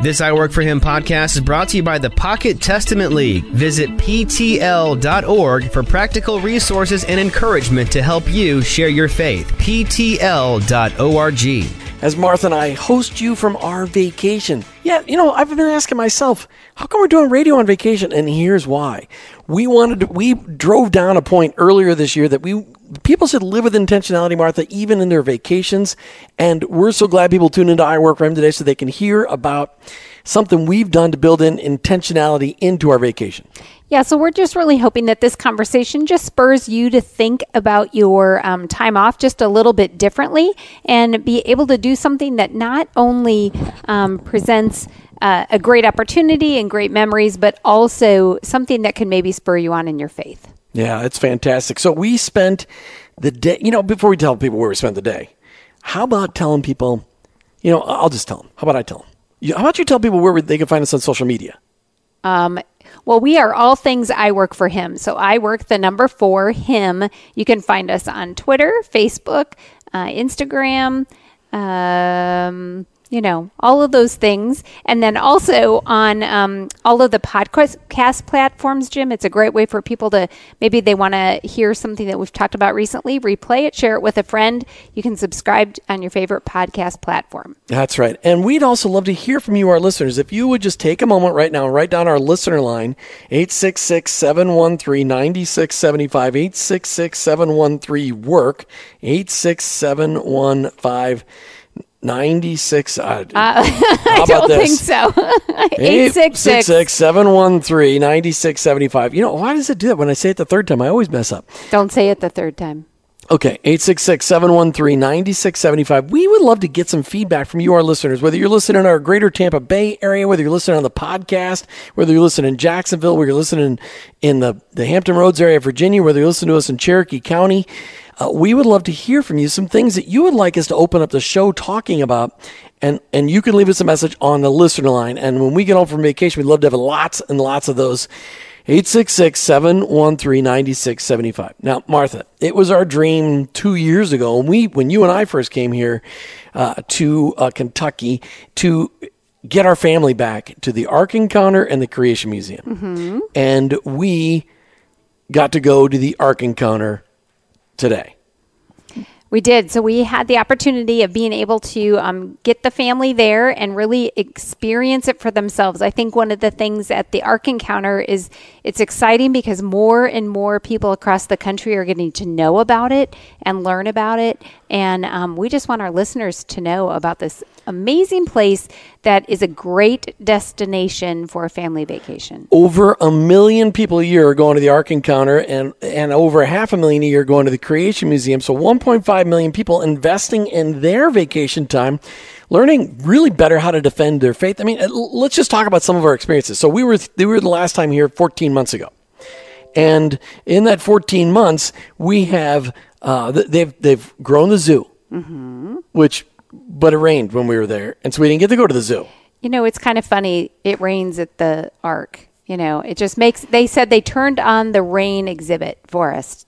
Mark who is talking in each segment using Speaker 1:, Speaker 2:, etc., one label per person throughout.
Speaker 1: This I Work for Him podcast is brought to you by the Pocket Testament League. Visit PTL.org for practical resources and encouragement to help you share your faith. PTL.org.
Speaker 2: As Martha and I host you from our vacation. Yeah, you know, I've been asking myself, how come we're doing radio on vacation? And here's why. We wanted to, we drove down a point earlier this year that we people should live with intentionality, Martha, even in their vacations. And we're so glad people tune into I Work for Him today so they can hear about something we've done to build in intentionality into our vacation.
Speaker 3: Yeah, so we're just really hoping that this conversation just spurs you to think about your um, time off just a little bit differently and be able to do something that not only um, presents uh, a great opportunity and great memories, but also something that can maybe spur you on in your faith.
Speaker 2: Yeah, it's fantastic. So we spent the day, you know, before we tell people where we spent the day, how about telling people, you know, I'll just tell them. How about I tell them? How about you tell people where they can find us on social media?
Speaker 3: Um, well, we are all things I work for him. So I work the number four him. You can find us on Twitter, Facebook, uh, Instagram. Um, you know, all of those things. And then also on um, all of the podcast platforms, Jim, it's a great way for people to maybe they want to hear something that we've talked about recently, replay it, share it with a friend. You can subscribe on your favorite podcast platform.
Speaker 2: That's right. And we'd also love to hear from you, our listeners. If you would just take a moment right now and write down our listener line, 866 713 9675, 866 713 WORK, 86715 96. Uh,
Speaker 3: I don't think so. 866
Speaker 2: 713 9675. You know, why does it do that? When I say it the third time, I always mess up.
Speaker 3: Don't say it the third time.
Speaker 2: Okay, 866 713 9675. We would love to get some feedback from you, our listeners, whether you're listening in our greater Tampa Bay area, whether you're listening on the podcast, whether you're listening in Jacksonville, whether you're listening in the, the Hampton Roads area of Virginia, whether you're listening to us in Cherokee County. Uh, we would love to hear from you some things that you would like us to open up the show talking about. And, and you can leave us a message on the listener line. And when we get home from vacation, we'd love to have lots and lots of those. 866 713 9675. Now, Martha, it was our dream two years ago when, we, when you and I first came here uh, to uh, Kentucky to get our family back to the Ark Encounter and the Creation Museum. Mm-hmm. And we got to go to the Ark Encounter today.
Speaker 3: We did. So we had the opportunity of being able to um, get the family there and really experience it for themselves. I think one of the things at the Ark Encounter is it's exciting because more and more people across the country are getting to know about it and learn about it. And um, we just want our listeners to know about this amazing place that is a great destination for a family vacation.
Speaker 2: Over a million people a year are going to the Ark Encounter, and and over half a million a year going to the Creation Museum. So 1.5 million people investing in their vacation time. Learning really better how to defend their faith. I mean, uh, let's just talk about some of our experiences. So we were we were the last time here 14 months ago, and in that 14 months, we have uh, they've they've grown the zoo, mm-hmm. which but it rained when we were there, and so we didn't get to go to the zoo.
Speaker 3: You know, it's kind of funny. It rains at the Ark. You know, it just makes. They said they turned on the rain exhibit for us.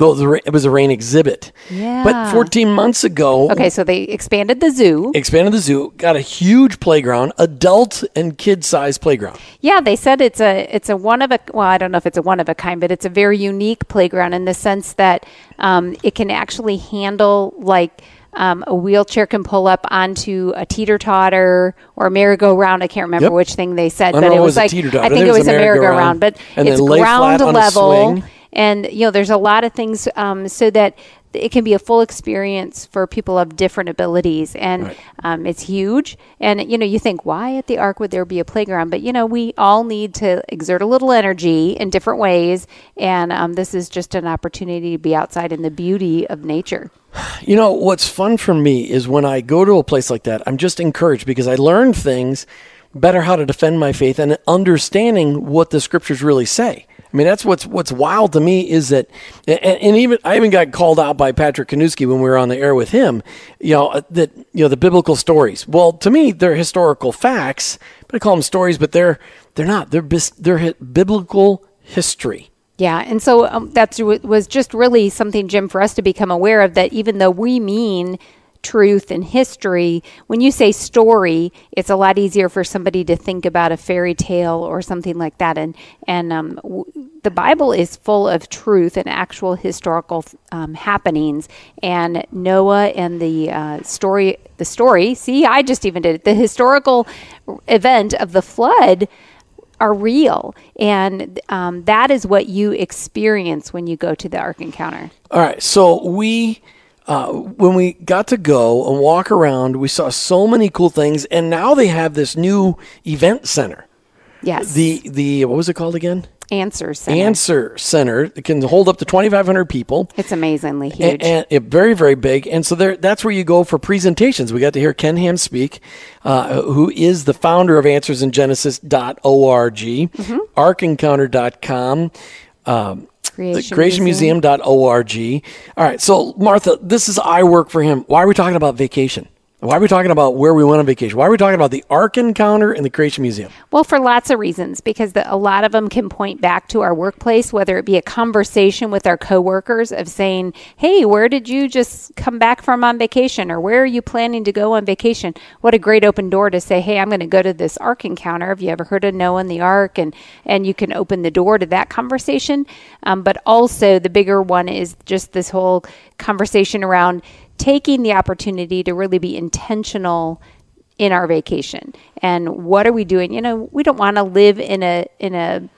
Speaker 2: Though it was a rain exhibit.
Speaker 3: Yeah.
Speaker 2: But 14 months ago.
Speaker 3: Okay, so they expanded the zoo.
Speaker 2: Expanded the zoo. Got a huge playground, adult and kid size playground.
Speaker 3: Yeah, they said it's a it's a one of a well, I don't know if it's a one of a kind, but it's a very unique playground in the sense that um, it can actually handle like um, a wheelchair can pull up onto a teeter totter or a merry-go-round. I can't remember yep. which thing they said, but it was, like I think it was a merry-go-round, but
Speaker 2: and
Speaker 3: it's ground level, and you know there's a lot of things um, so that it can be a full experience for people of different abilities. And right. um, it's huge. And you know you think why at the ark would there be a playground? But you know we all need to exert a little energy in different ways. And um, this is just an opportunity to be outside in the beauty of nature.
Speaker 2: You know, what's fun for me is when I go to a place like that, I'm just encouraged because I learn things better how to defend my faith and understanding what the scriptures really say. I mean, that's what's what's wild to me is that, and, and, even I even got called out by Patrick Kanuski when we were on the air with him. You know uh, that you know the biblical stories. Well, to me, they're historical facts, but I call them stories, but they're they're not. They're bis- they're biblical history.
Speaker 3: Yeah, and so um, that was just really something, Jim, for us to become aware of that even though we mean truth and history. When you say story, it's a lot easier for somebody to think about a fairy tale or something like that. And and um, w- the Bible is full of truth and actual historical um, happenings. And Noah and the uh, story, the story. See, I just even did it. The historical event of the flood are real, and um, that is what you experience when you go to the Ark Encounter.
Speaker 2: All right, so we. Uh, when we got to go and walk around, we saw so many cool things, and now they have this new event center.
Speaker 3: Yes,
Speaker 2: The the what was it called again?
Speaker 3: answer center.
Speaker 2: Answer Center. It can hold up to 2,500 people.
Speaker 3: it's amazingly huge.
Speaker 2: And, and very, very big. And so there, that's where you go for presentations. We got to hear Ken Ham speak, uh, who is the founder of AnswersInGenesis.org,
Speaker 3: Mm-hmm.
Speaker 2: ArkEncounter.com, um,
Speaker 3: Creation
Speaker 2: CreationMuseum.org. All right. So, Martha, this is I Work for Him. Why are we talking about vacation? Why are we talking about where we went on vacation? Why are we talking about the Ark Encounter and the Creation Museum?
Speaker 3: Well, for lots of reasons, because the, a lot of them can point back to our workplace, whether it be a conversation with our coworkers of saying, "Hey, where did you just come back from on vacation?" or "Where are you planning to go on vacation?" What a great open door to say, "Hey, I'm going to go to this Ark encounter." Have you ever heard of Noah and the Ark? And and you can open the door to that conversation. Um, but also, the bigger one is just this whole conversation around taking the opportunity to really be intentional in our vacation. And what are we doing? You know we don't want to live in a in a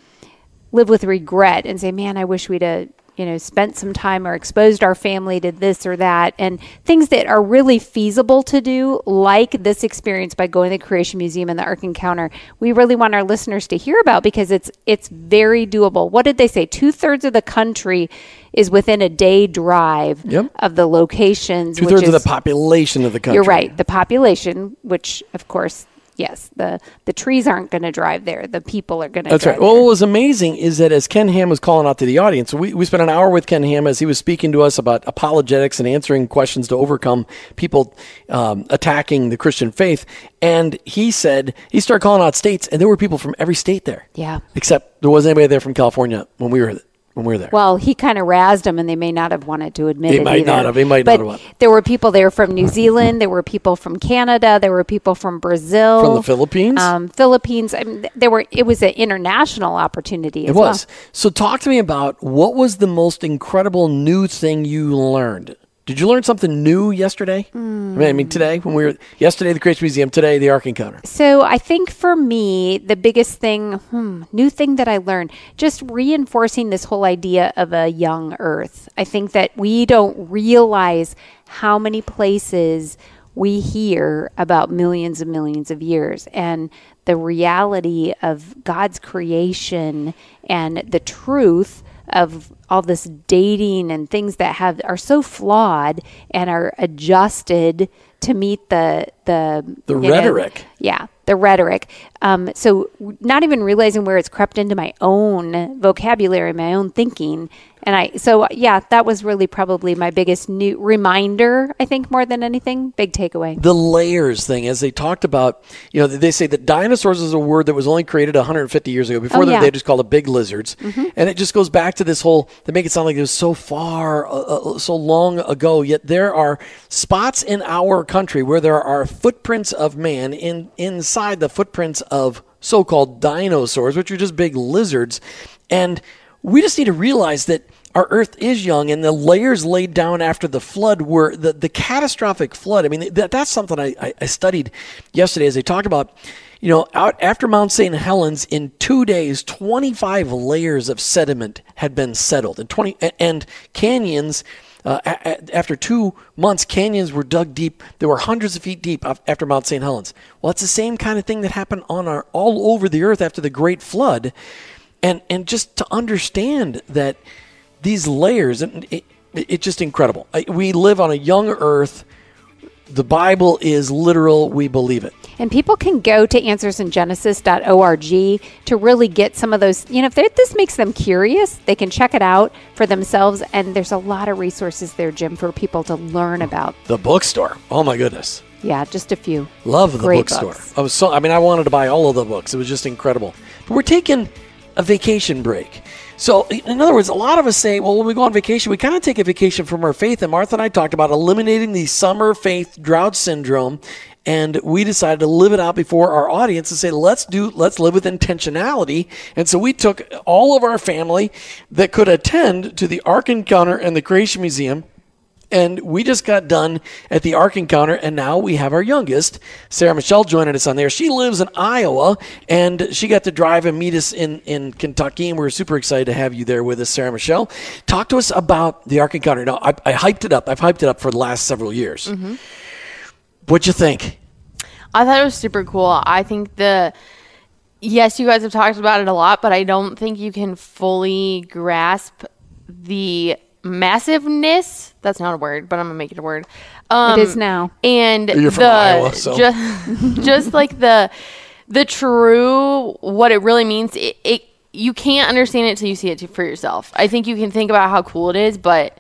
Speaker 3: live with regret and say man i wish we'd have you know spent some time or exposed our family to this or that and things that are really feasible to do like this experience by going to the creation museum and the ark encounter we really want our listeners to hear about because it's it's very doable what did they say two-thirds of the country is within a day drive
Speaker 2: Yep.
Speaker 3: of the locations
Speaker 2: Two thirds of the population of the country.
Speaker 3: you're right. The population, which of course, yes, the the trees aren't going to drive there. The people are going to.
Speaker 2: That's right. Well,
Speaker 3: there.
Speaker 2: what was amazing is that as Ken Ham was calling out to the audience, we, we spent an hour with Ken Ham as he was speaking to us about apologetics and answering questions to overcome people um, attacking the Christian faith. And he said, he started calling out states, and there were people from every state there.
Speaker 3: Yeah.
Speaker 2: Except there wasn't anybody there from California when we were when we were there.
Speaker 3: Well, he kind of razzed them, and they may not have wanted to admit
Speaker 2: They
Speaker 3: it.
Speaker 2: might
Speaker 3: either.
Speaker 2: not have. They might
Speaker 3: but
Speaker 2: not have.
Speaker 3: There were people there from New Zealand. There were people from Canada. There were people from Brazil.
Speaker 2: From the Philippines?
Speaker 3: Um, Philippines. I mean, there were. It was an international opportunity. As
Speaker 2: it was.
Speaker 3: Well.
Speaker 2: So talk to me about what was the most incredible new thing you learned? Did you learn something new yesterday? I mean- I mean, today when we were yesterday the Creation Museum, today the Ark Encounter.
Speaker 3: So I think for me, the biggest thing, hmm, new thing that I learned, just reinforcing this whole idea of a young Earth. I think that we don't realize how many places we hear about millions and millions of years and the reality of God's creation and the truth of all this dating and things that have are so flawed and are adjusted to meet the the
Speaker 2: The
Speaker 3: you know,
Speaker 2: rhetoric.
Speaker 3: yeah, the rhetoric. Um, so not even realizing where it's crept into my own vocabulary, my own thinking, and I. So yeah, that was really probably my biggest new reminder. I think more than anything, big takeaway.
Speaker 2: the layers thing as they talked about you know they say that dinosaurs is a word that was only created 150 years ago before
Speaker 3: Oh,
Speaker 2: that
Speaker 3: yeah.
Speaker 2: they just called it big lizards and it just goes back to this whole they make it sound like it was so far uh, uh, so long ago yet there are spots in our country where there are footprints of man in inside the footprints of so-called dinosaurs which are just big lizards. And we just need to realize that our earth is young and the layers laid down after the flood were the, the catastrophic flood. I mean that, that's something I, I, I studied yesterday as they talked about you know out after mount st helens in two days 25 layers of sediment had been settled. And 20 and canyons uh, after two months, canyons were dug deep. They were hundreds of feet deep after Mount St. Helens. Well, it's the same kind of thing that happened on our all over the earth after the Great Flood, and and just to understand that these layers, and it, it's just incredible. We live on a young earth. The Bible is literal. We believe it.
Speaker 3: And people can go to answersingenesis.org to really get some of those. You know, if this makes them curious, they can check it out for themselves. And there's a lot of resources there, Jim, for people to learn about.
Speaker 2: The bookstore. Oh my goodness.
Speaker 3: Yeah, just a few.
Speaker 2: Love the bookstore.
Speaker 3: books.
Speaker 2: I was so I mean I wanted to buy all of the books. It was just incredible. But we're taking a vacation break. So, in other words, a lot of us say, well, when we go on vacation, we kind of take a vacation from our faith. And Martha and I talked about eliminating the summer faith drought syndrome. And we decided to live it out before our audience and say, let's do, let's live with intentionality. And so we took all of our family that could attend to the Ark Encounter and the Creation Museum and we just got done at the Ark Encounter, and now we have our youngest, Sarah Michelle, joining us on there. She lives in Iowa, and she got to drive and meet us in, in Kentucky, and we're super excited to have you there with us, Sarah Michelle. Talk to us about the Ark Encounter. Now, I, I hyped it up. I've hyped it up for the last several years. Mm-hmm. What'd you think?
Speaker 4: I thought it was super cool. I think the yes, you guys have talked about it a lot, but I don't think you can fully grasp the massiveness. That's not a word, but I'm gonna make it a word. Um,
Speaker 3: It is now.
Speaker 4: And
Speaker 2: You're from
Speaker 4: the
Speaker 2: Iowa, so.
Speaker 4: just, just like the the true what it really means. It, it you can't understand it until you see it for yourself. I think you can think about how cool it is, but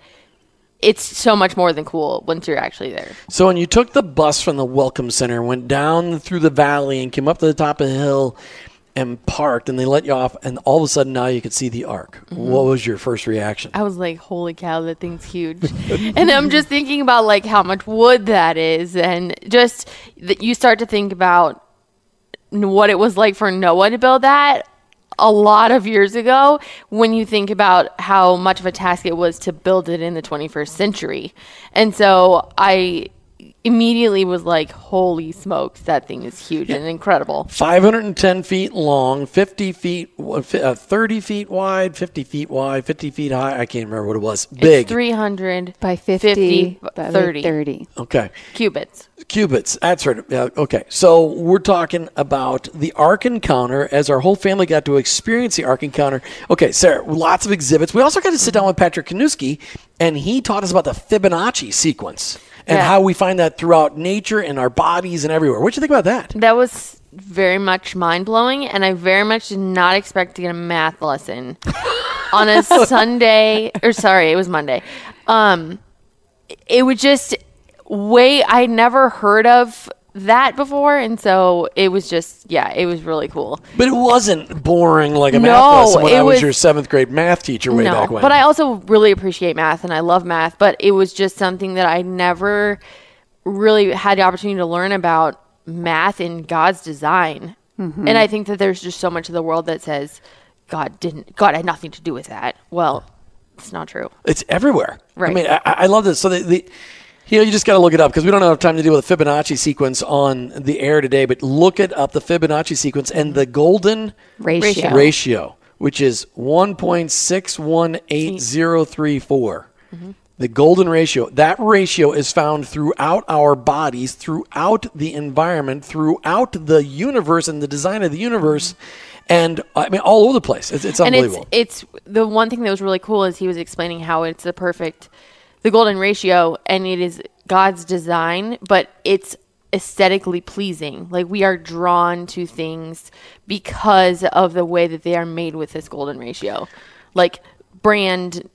Speaker 4: it's so much more than cool once you're actually there.
Speaker 2: So when you took the bus from the Welcome Center, went down through the valley, and came up to the top of the hill, and parked, and they let you off, and all of a sudden now you could see the Ark. Mm-hmm. What was your first reaction?
Speaker 4: I was like, holy cow, that thing's huge. and I'm just thinking about like how much wood that is. And just that you start to think about what it was like for Noah to build that a lot of years ago when you think about how much of a task it was to build it in the 21st century. And so I immediately was like, holy smokes, that thing is huge and incredible.
Speaker 2: 510 feet long, 50 feet, uh, 30 feet wide, 50 feet wide, 50 feet high. I can't remember what it was. Big.
Speaker 4: It's 300
Speaker 3: by 50, by
Speaker 4: 30
Speaker 3: 30.
Speaker 2: okay.
Speaker 4: cubits.
Speaker 2: Cubits. That's right. Yeah, okay. So we're talking about the Ark Encounter as our whole family got to experience the Ark Encounter. Okay, Sarah, lots of exhibits. We also got to sit down with Patrick Kanuski, and he taught us about the Fibonacci sequence and
Speaker 4: Yeah.
Speaker 2: how we find that throughout nature and our bodies and everywhere. What do you think about that?
Speaker 4: That was very much mind blowing, and I very much did not expect to get a math lesson on a Sunday. Or sorry, it was Monday. Um, it was just way I never heard of that before, and so it was just yeah, it was really cool.
Speaker 2: But it wasn't boring like a math
Speaker 4: No,
Speaker 2: lesson when I was,
Speaker 4: was-
Speaker 2: your seventh grade math teacher way
Speaker 4: no,
Speaker 2: back when.
Speaker 4: but I also really appreciate math, and I love math, but it was just something that I never really had the opportunity to learn about math in God's design.
Speaker 2: Mm-hmm.
Speaker 4: And I think that there's just so much of the world that says God didn't, God had nothing to do with that. Well, it's not true.
Speaker 2: It's everywhere.
Speaker 4: Right.
Speaker 2: I mean, I, I love this. So the, the you know, you just got to look it up because we don't have time to deal with the Fibonacci sequence on the air today. But look it up, the Fibonacci sequence and the golden
Speaker 3: Ratio.
Speaker 2: ratio, which is one point six one eight zero three four. Mm-hmm. The golden ratio. That ratio is found throughout our bodies, throughout the environment, throughout the universe and the design of the universe, mm-hmm. and I mean all over the place. It's, it's
Speaker 4: and
Speaker 2: unbelievable.
Speaker 4: it's it's the one thing that was really cool is he was explaining how it's the perfect the golden ratio and it is God's design but it's aesthetically pleasing. Like we are drawn to things because of the way that they are made with this golden ratio. Like brand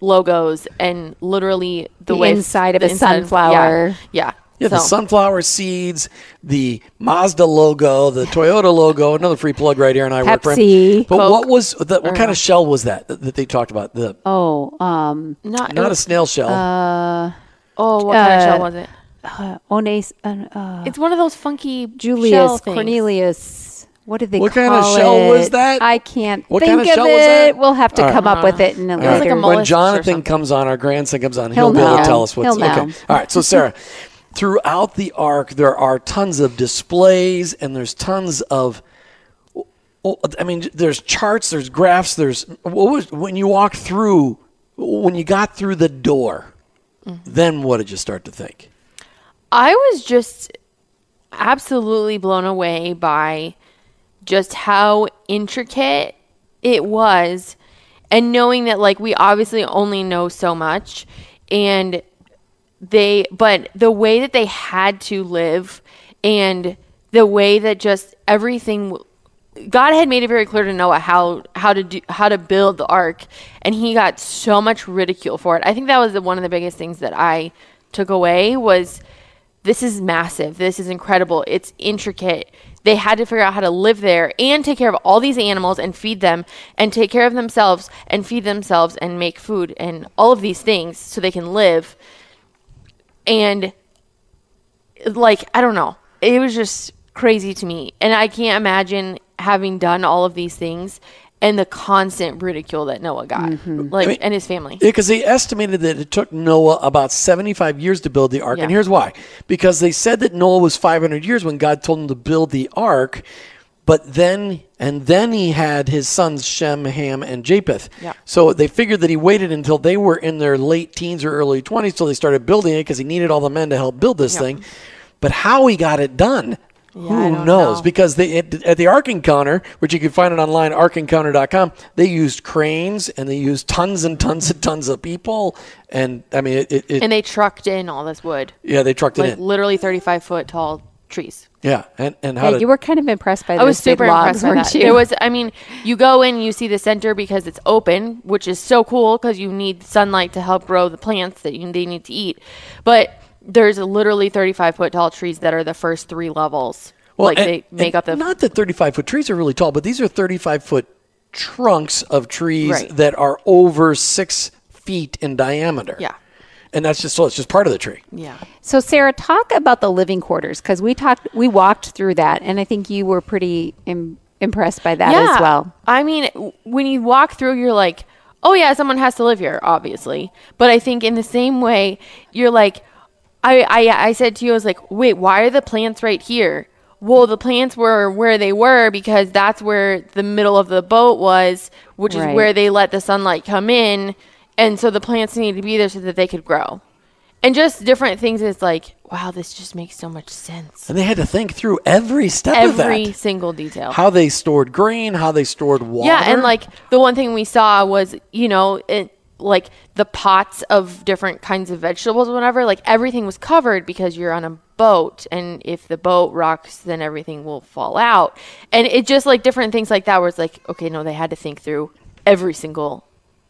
Speaker 4: logos and literally the,
Speaker 3: The
Speaker 4: way
Speaker 3: inside of
Speaker 4: the
Speaker 3: a
Speaker 4: inside of-
Speaker 3: sunflower.
Speaker 4: yeah, yeah.
Speaker 2: Yeah, the sunflower seeds, the Mazda logo, the Toyota logo. Another free plug right here, and I work for him.
Speaker 3: Pepsi.
Speaker 2: But
Speaker 4: Coke.
Speaker 2: what was the, what kind of shell was that that that they talked about? The
Speaker 3: Oh, um,
Speaker 4: not,
Speaker 2: not a snail shell.
Speaker 4: oh what kind of
Speaker 3: uh,
Speaker 4: shell was it
Speaker 3: Ones, uh, uh,
Speaker 4: it's one of those funky
Speaker 3: Julius,
Speaker 4: things.
Speaker 3: Cornelius. What did they
Speaker 2: What
Speaker 3: call
Speaker 2: kind of shell was that?
Speaker 3: I can't
Speaker 2: What
Speaker 3: think
Speaker 2: kind of
Speaker 3: of
Speaker 2: shell
Speaker 3: it.
Speaker 2: was that?
Speaker 3: We'll have to
Speaker 2: All right.
Speaker 3: come up with it in a
Speaker 4: It was
Speaker 3: later.
Speaker 4: like a
Speaker 2: when Jonathan comes on, our grandson comes on,
Speaker 3: He'll
Speaker 2: he'll, be able to tell us what's
Speaker 3: He'll
Speaker 2: okay. All right, so Sarah, throughout the ark, there are tons of displays, and there's tons of. I mean, there's charts, there's graphs, there's what was when you walk through, when you got through the door,
Speaker 3: Mm-hmm.
Speaker 2: then what did you start to think?
Speaker 4: I was just absolutely blown away by just how intricate it was and knowing that like we obviously only know so much and they but the way that they had to live and the way that just everything God had made it very clear to Noah how how to do how to build the ark, and he got so much ridicule for it. I think that was the, one of the biggest things that I took away was this is massive, this is incredible, it's intricate. they had to figure out how to live there and take care of all these animals and feed them and take care of themselves and feed themselves and make food and all of these things so they can live. And like, I don't know. It was just crazy to me. And I can't imagine having done all of these things and the constant ridicule that Noah got, mm-hmm. like,
Speaker 2: I mean-
Speaker 4: and his family.
Speaker 2: Yeah, because they estimated that it took Noah about 75 years to build the ark. And here's why. Because they said that Noah was 500 years when God told him to build the ark. But then, and then he had his sons Shem, Ham, and Japheth.
Speaker 4: Yeah.
Speaker 2: So they figured that he waited until they were in their late teens or early 20s till they started building it because he needed all the men to help build this thing. But how he got it done,
Speaker 4: I
Speaker 2: who knows?
Speaker 4: know.
Speaker 2: Because they at, at the Ark Encounter, which you can find it online, arkencounter.com, they used cranes and they used tons and tons and tons of people. And I mean, it, it, it
Speaker 4: and they trucked in all this wood,
Speaker 2: yeah, they trucked it
Speaker 4: like
Speaker 2: in.
Speaker 4: literally 35 foot tall trees.
Speaker 2: Yeah, and and how
Speaker 3: Yeah,
Speaker 2: to,
Speaker 3: you were kind of impressed by
Speaker 4: I
Speaker 3: those
Speaker 4: was super
Speaker 3: big logs,
Speaker 4: impressed by
Speaker 3: weren't
Speaker 4: that.
Speaker 3: you?
Speaker 4: There was, I mean, you go in, you see the center because it's open, which is so cool because you need sunlight to help grow the plants that you, they need to eat. But there's literally 35 foot tall trees that are the first three levels. Well, like
Speaker 2: and-
Speaker 4: they make up the
Speaker 2: not that 35 foot trees are really tall, but these are 35 foot trunks of trees
Speaker 4: Right.
Speaker 2: that are over six feet in diameter.
Speaker 4: Yeah.
Speaker 2: And that's just so it's just part of the tree.
Speaker 4: yeah.
Speaker 3: So Sarah, talk about the living quarters because we talked, we walked through that, and I think you were pretty Im- impressed by that as well.
Speaker 4: I mean, when you walk through, you're like, oh yeah, someone has to live here, obviously. But I think in the same way, you're like, I, I, I said to you, I was like, wait, why are the plants right here? Well, the plants were where they were because that's where the middle of the boat was, which
Speaker 3: Right.
Speaker 4: is where they let the sunlight come in. And so the plants need to be there so that they could grow. And just different things is like, wow, this just makes so much sense.
Speaker 2: And they had to think through every step of
Speaker 4: Every
Speaker 2: that.
Speaker 4: single detail.
Speaker 2: How they stored grain, how they stored water.
Speaker 4: Yeah, and like the one thing we saw was, you know, it, like the pots of different kinds of vegetables, or whatever. Like everything was covered because you're on a boat, and if the boat rocks, then everything will fall out. And it just like different things like that, where it's like, okay, no, they had to think through every single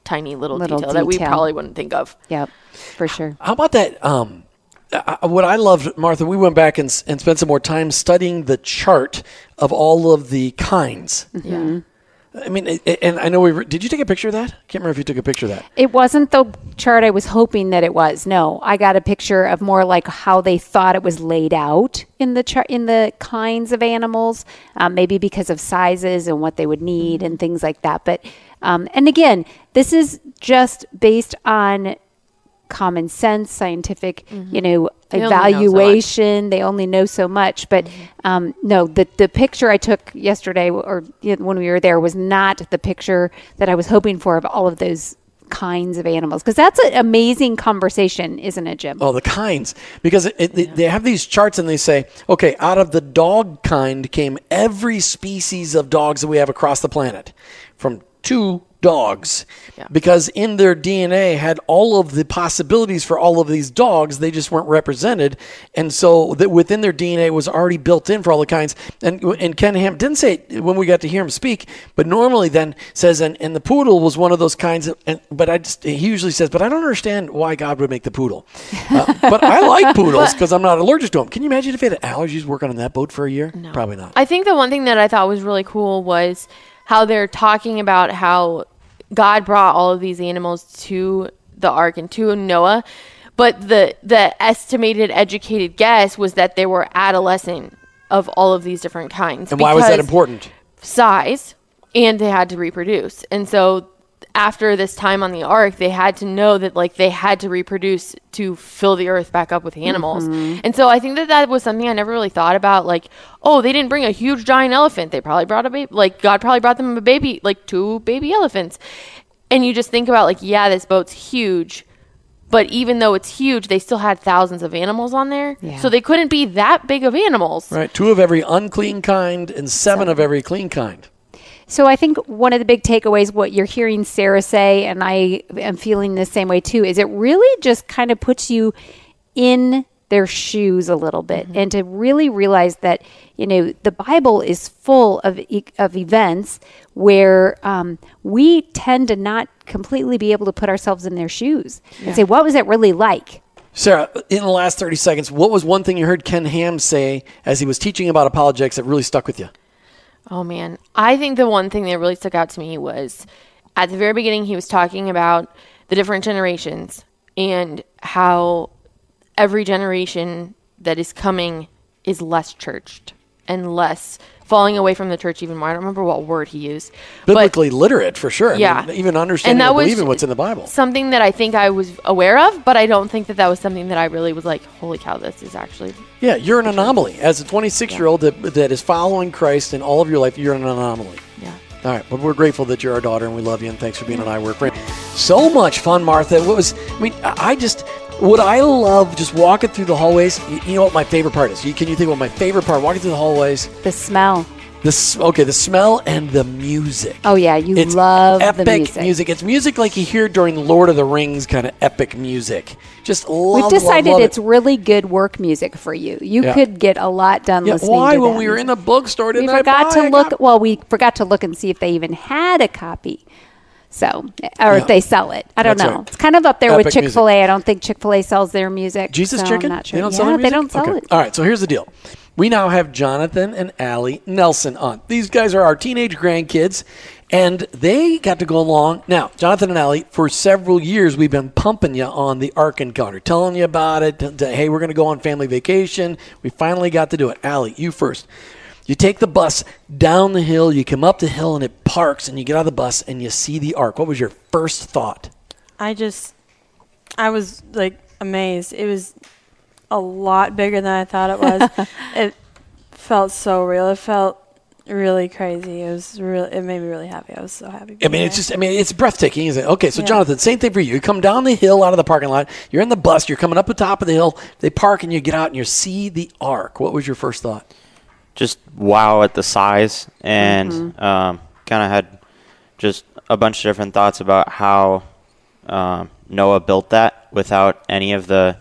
Speaker 4: tiny little,
Speaker 3: Little
Speaker 4: detail, that we probably wouldn't think of.
Speaker 3: Yep, for sure.
Speaker 2: How about that? Um, uh, what I loved, Martha, we went back and, and spent some more time studying the chart of all of the kinds.
Speaker 4: Yeah.
Speaker 2: I mean, it- it- and I know we re- did. You take a picture of that? I can't remember if you took a picture of that.
Speaker 3: It wasn't the chart I was hoping that it was. No, I got a picture of more like how they thought it was laid out in the chart in the kinds of animals, um, maybe because of sizes and what they would need and things like that. But um, and again, this is just based on common sense, scientific, you know,
Speaker 4: They only know so
Speaker 3: evaluation. They only know so much. But um, no, the the picture I took yesterday or you know, when we were there was not the picture that I was hoping for of all of those kinds of animals because that's an amazing conversation, isn't it, Jim?
Speaker 2: Oh, the kinds. Because it, it, they- they have these charts and they say, okay, out of the dog kind came every species of dogs that we have across the planet from two dogs. Because in their DNA had all of the possibilities for all of these dogs, they just weren't represented. And so that within their DNA was already built in for all the kinds. And, and Ken Ham didn't say it when we got to hear him speak, but normally then says, and, and the poodle was one of those kinds. Of, and, but I just, he usually says, but I don't understand why God would make the poodle. Uh, but I like poodles because I'm not allergic to them. Can you imagine if he had allergies working on that boat for a year? Probably not.
Speaker 4: I think the one thing that I thought was really cool was how they're talking about how God brought all of these animals to the ark and to Noah, but the the estimated educated guess was that they were adolescent of all of these different kinds.
Speaker 2: and why was that important?
Speaker 4: Size, and they had to reproduce, and so after this time on the ark, they had to know that like they had to reproduce to fill the earth back up with animals. Mm-hmm. And so I think that that was something I never really thought about. Like, oh, they didn't bring a huge giant elephant. They probably brought a baby. Like God probably brought them a baby, like two baby elephants. And you just think about like, yeah, this boat's huge. But even though it's huge, they still had thousands of animals on there.
Speaker 3: Yeah.
Speaker 4: So they couldn't be that big of animals.
Speaker 2: Right, two of every unclean kind and seven of every clean kind.
Speaker 3: So I think one of the big takeaways, what you're hearing Sarah say, and I am feeling the same way too, is it really just kind of puts you in their shoes a little bit, and to really realize that you know the Bible is full of of events where um, we tend to not completely be able to put ourselves in their shoes and say, what was it really like?
Speaker 2: Sarah, in the last 30 seconds, what was one thing you heard Ken Ham say as he was teaching about apologetics that really stuck with you?
Speaker 4: Oh man, I think the one thing that really stuck out to me was at the very beginning he was talking about the different generations and how every generation that is coming is less churched and less falling away from the church even more. I don't remember what word he used. but-
Speaker 2: Biblically literate, for sure. I
Speaker 4: Yeah.
Speaker 2: mean, even understanding
Speaker 4: that
Speaker 2: and
Speaker 4: was
Speaker 2: believing what's in the Bible.
Speaker 4: something that I think I was aware of, but I don't think that that was something that I really was like, holy cow, this is actually.
Speaker 2: Yeah, you're an anomaly. As a 26 year old that, that is following Christ in all of your life, you're an anomaly.
Speaker 4: Yeah.
Speaker 2: All right, but we're grateful that you're our daughter and we love you and thanks for being on I Work Brand. So much fun, Martha. What was I mean? I just what I love just walking through the hallways. You, you know what my favorite part is? You, can you think what my favorite part? Walking through the hallways.
Speaker 3: The smell.
Speaker 2: This okay, the smell and the music.
Speaker 3: Oh yeah, you
Speaker 2: It's
Speaker 3: love
Speaker 2: epic
Speaker 3: the music.
Speaker 2: It's music like you hear during Lord of the Rings kind of epic music. Just love.
Speaker 3: We've decided
Speaker 2: love it.
Speaker 3: it's really good work music for you. You
Speaker 2: Yeah.
Speaker 3: could get a lot done
Speaker 2: Yeah,
Speaker 3: listening
Speaker 2: why
Speaker 3: to
Speaker 2: when we were in the bookstore didn't
Speaker 3: we
Speaker 2: I
Speaker 3: forgot
Speaker 2: buy
Speaker 3: to look. Well, we forgot to look and see if they even had a copy. So, or
Speaker 2: Yeah.
Speaker 3: if they sell it, I don't
Speaker 2: That's
Speaker 3: know.
Speaker 2: right.
Speaker 3: It's kind of up there with Chick. Fil A. I don't think Chick Fil A sells their music.
Speaker 2: Jesus
Speaker 3: so
Speaker 2: Chicken?
Speaker 3: Sure.
Speaker 2: They don't
Speaker 3: yeah,
Speaker 2: sell
Speaker 3: they don't sell
Speaker 2: Okay.
Speaker 3: it.
Speaker 2: All right, so here's the deal. We now have Jonathan and Allie Nelson on. These guys are our teenage grandkids, and they got to go along. Now, Jonathan and Allie, for several years, we've been pumping you on the Ark Encounter, telling you about it. t- t- hey, we're going to go on family vacation. We finally got to do it. Allie, you first. You take the bus down the hill, you come up the hill, and it parks, and you get out of the bus, and you see the Ark. What was your first thought?
Speaker 5: I just, I was like amazed. It was a lot bigger than I thought it was. it felt so real. It felt really crazy. It was really. It made me really happy. I was so happy.
Speaker 2: I mean, it's just, I mean, it's breathtaking, isn't it? Okay, so
Speaker 5: Yeah.
Speaker 2: Jonathan, same thing for you. You come down the hill out of the parking lot, you're in the bus, you're coming up the top of the hill, they park, and you get out and you see the ark. What was your first thought?
Speaker 6: Just wow at the size and um, kind of had just a bunch of different thoughts about how um, Noah built that without any of the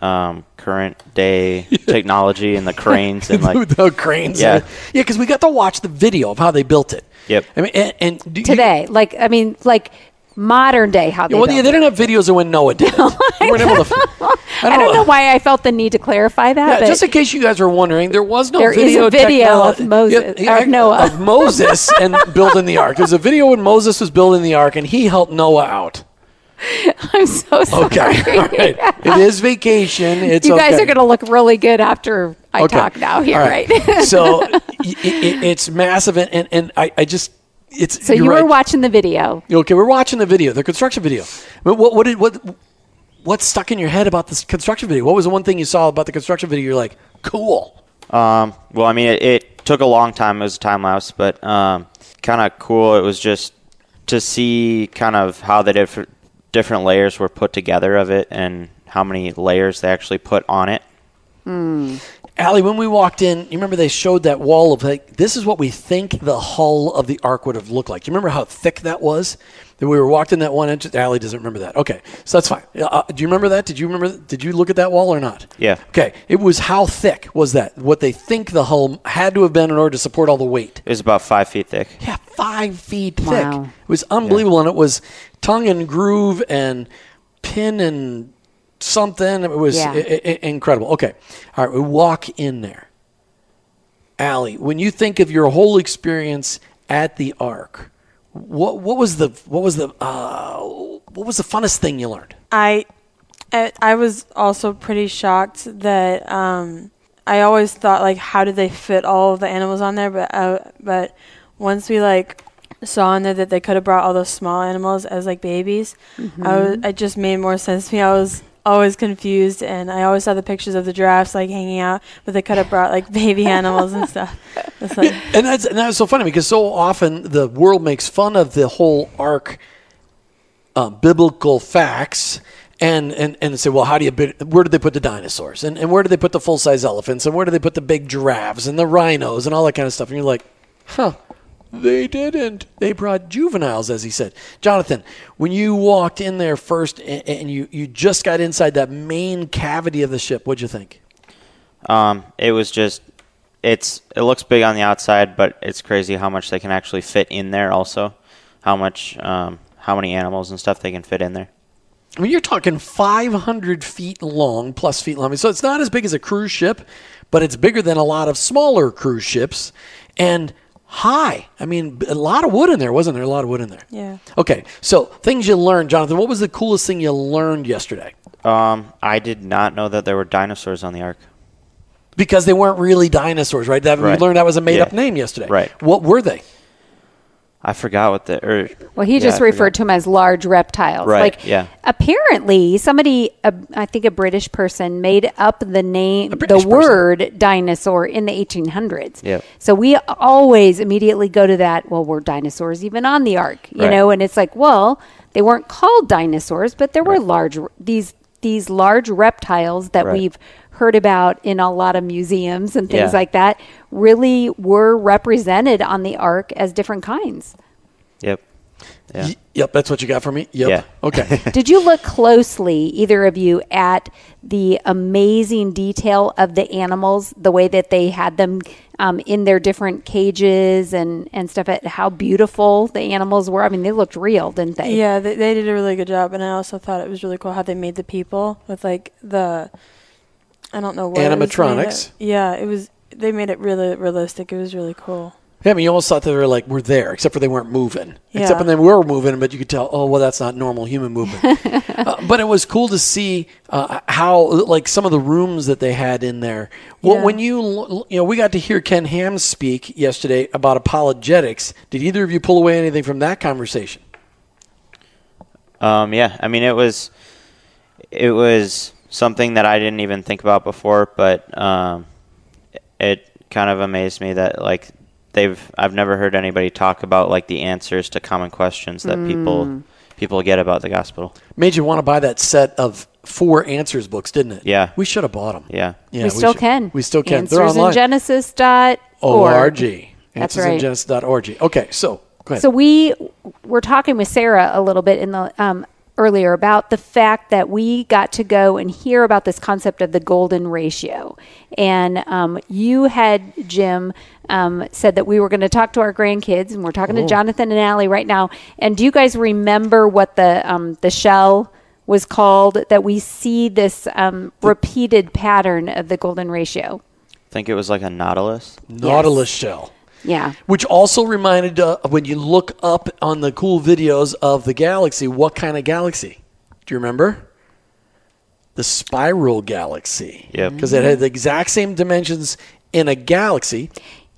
Speaker 6: um, current day technology and the cranes and like
Speaker 2: the cranes.
Speaker 6: Yeah.
Speaker 2: Yeah, because we got to watch the video of how they built it.
Speaker 6: Yep.
Speaker 2: I mean, and, and do you-
Speaker 3: Today, like I mean, like modern day, how they.
Speaker 2: well,
Speaker 3: built
Speaker 2: yeah, they
Speaker 3: it.
Speaker 2: didn't have videos of when Noah did it. Weren't able to.
Speaker 3: I don't know why I felt the need to clarify that.
Speaker 2: Yeah, just in case you guys were wondering, there was no
Speaker 3: There is a
Speaker 2: video.
Speaker 3: video of Moses- or Noah.
Speaker 2: of Moses and building the ark. There's a video when Moses was building the ark and he helped Noah out.
Speaker 3: I'm so sorry.
Speaker 2: Okay, all right. It is vacation. It's
Speaker 3: you guys
Speaker 2: okay.
Speaker 3: are going to look really good after I
Speaker 2: Okay.
Speaker 3: talk now here,
Speaker 2: All
Speaker 3: right?
Speaker 2: so i i it's massive, and, and, and I, I just it's.
Speaker 3: so
Speaker 2: you're
Speaker 3: were
Speaker 2: right.
Speaker 3: watching the video.
Speaker 2: Okay, we're watching the video, the construction video. But what what did what what stuck in your head about this construction video? What was the one thing you saw about the construction video? You're like, cool.
Speaker 6: Um, well, I mean, it, it took a long time. It was a time lapse, but um, kind of cool. It was just to see kind of how the different different layers were put together of it and how many layers they actually put on it.
Speaker 2: Allie, when we walked in, you remember they showed that wall of like, this is what we think the hull of the ark would have looked like. You remember how thick that was? That we were walked in that one entrance. Allie doesn't remember that. Okay, so that's fine. Uh, do you remember that? Did you remember? Did you look at that wall or not?
Speaker 6: Yeah.
Speaker 2: Okay, it was how thick was that? What they think the hull had to have been in order to support all the weight.
Speaker 6: It was about five feet thick.
Speaker 2: Yeah, five feet thick.
Speaker 3: Wow.
Speaker 2: It was unbelievable, and it was tongue and groove and pin and something. It was
Speaker 3: Yeah.
Speaker 2: i- i- incredible. Okay, all right, we walk in there. Allie, when you think of your whole experience at the Ark, what what was the what was the uh, what was the funnest thing you learned?
Speaker 5: I, I, I was also pretty shocked that um, I always thought like, how did they fit all of the animals on there? But uh, but once we like saw in there that they could have brought all those small animals as like babies, I was, it just made more sense to me. I was always confused, and I always saw the pictures of the giraffes like hanging out, but they could have brought like baby animals and stuff. It's like
Speaker 2: And that's and that's so funny because so often the world makes fun of the whole ark uh, biblical facts and, and and say, well, how do you where did they put the dinosaurs and, and where did they put the full size elephants and where did they put the big giraffes and the rhinos and all that kind of stuff? And you're like, huh. They didn't. They brought juveniles, as he said. Jonathan, when you walked in there first and, and you, you just got inside that main cavity of the ship, what'd you think?
Speaker 6: Um, it was just it's it looks big on the outside, but it's crazy how much they can actually fit in there. Also, how much um, how many animals and stuff they can fit in there.
Speaker 2: I mean, you're talking 500 feet long, plus feet long. I mean, so it's not as big as a cruise ship, but it's bigger than a lot of smaller cruise ships and high. I mean, a lot of wood in there, wasn't there? A lot of wood in there.
Speaker 5: Yeah.
Speaker 2: Okay, so things you learned, Jonathan. What was the coolest thing you learned yesterday?
Speaker 6: Um, I did not know that there were dinosaurs on the ark.
Speaker 2: Because they weren't really dinosaurs, right? That,
Speaker 6: Right.
Speaker 2: We learned that was a made up
Speaker 6: Yeah.
Speaker 2: name yesterday.
Speaker 6: Right.
Speaker 2: What were they?
Speaker 6: I forgot what the. Or,
Speaker 3: Well, he
Speaker 6: yeah,
Speaker 3: just
Speaker 6: I
Speaker 3: referred
Speaker 6: forgot.
Speaker 3: to them as large reptiles.
Speaker 6: Right,
Speaker 3: Like,
Speaker 6: yeah.
Speaker 3: apparently, somebody, uh, I think a British person, made up the name, the
Speaker 2: person.
Speaker 3: word dinosaur in the 1800s.
Speaker 6: Yep.
Speaker 3: So we always immediately go to that. Well, were dinosaurs even on the ark? You
Speaker 6: Right.
Speaker 3: know, and it's like, well, they weren't called dinosaurs, but there were large these these large reptiles that
Speaker 6: Right.
Speaker 3: we've heard about in a lot of museums and things
Speaker 6: Yeah.
Speaker 3: like that. Really were represented on the ark as different kinds.
Speaker 6: Yep. Yeah.
Speaker 2: Y- yep, that's what you got for me? Yep.
Speaker 6: Yeah.
Speaker 2: Okay.
Speaker 3: Did you look closely, either of you, at the amazing detail of the animals, the way that they had them um, in their different cages and, and stuff, at how beautiful the animals were? I mean, they looked real, didn't they?
Speaker 5: Yeah, they, they did a really good job, and I also thought it was really cool how they made the people with like the, I don't know what it was made
Speaker 2: Animatronics.
Speaker 5: of. Yeah, it was. They made it really realistic. It was really cool.
Speaker 2: Yeah, I mean, you almost thought they were like, we're there, except for they weren't moving. Yeah. Except
Speaker 5: Yeah.
Speaker 2: when they were moving, but you could tell, oh, well, that's not normal human movement. uh, but it was cool to see uh, how, like, some of the rooms that they had in there. Well,
Speaker 5: Yeah.
Speaker 2: when you, you know, we got to hear Ken Ham speak yesterday about apologetics. Did either of you pull away anything from that conversation?
Speaker 6: Um, yeah, I mean it was it was something that I didn't even think about before, but um, it kind of amazed me that like they've I've never heard anybody talk about like the answers to common questions that people people get about the gospel.
Speaker 2: Made you want to buy that set of four answers books, didn't it?
Speaker 6: Yeah.
Speaker 2: We should have bought them.
Speaker 6: Yeah.
Speaker 2: Yeah,
Speaker 3: we still
Speaker 2: should-
Speaker 3: can.
Speaker 2: We still can. They're
Speaker 3: Answers in
Speaker 2: online.
Speaker 3: Genesis dot
Speaker 2: O-R-G.
Speaker 3: That's right.
Speaker 2: Answersingenesis.org. Okay, so go ahead.
Speaker 3: So we were talking with Sarah a little bit in the um, earlier about the fact that we got to go and hear about this concept of the golden ratio, and um, you had Jim um, said that we were going to talk to our grandkids, and we're talking to Jonathan and Allie right now. And do you guys remember what the um, the shell? Was called that we see this um, repeated pattern of the golden ratio.
Speaker 6: I think it was like a nautilus.
Speaker 2: Nautilus shell.
Speaker 3: Yeah.
Speaker 2: Which also reminded uh, when you look up on the cool videos of the galaxy, what kind of galaxy? Do you remember? The spiral galaxy.
Speaker 6: Yeah.
Speaker 2: Because it had the exact same dimensions in a galaxy.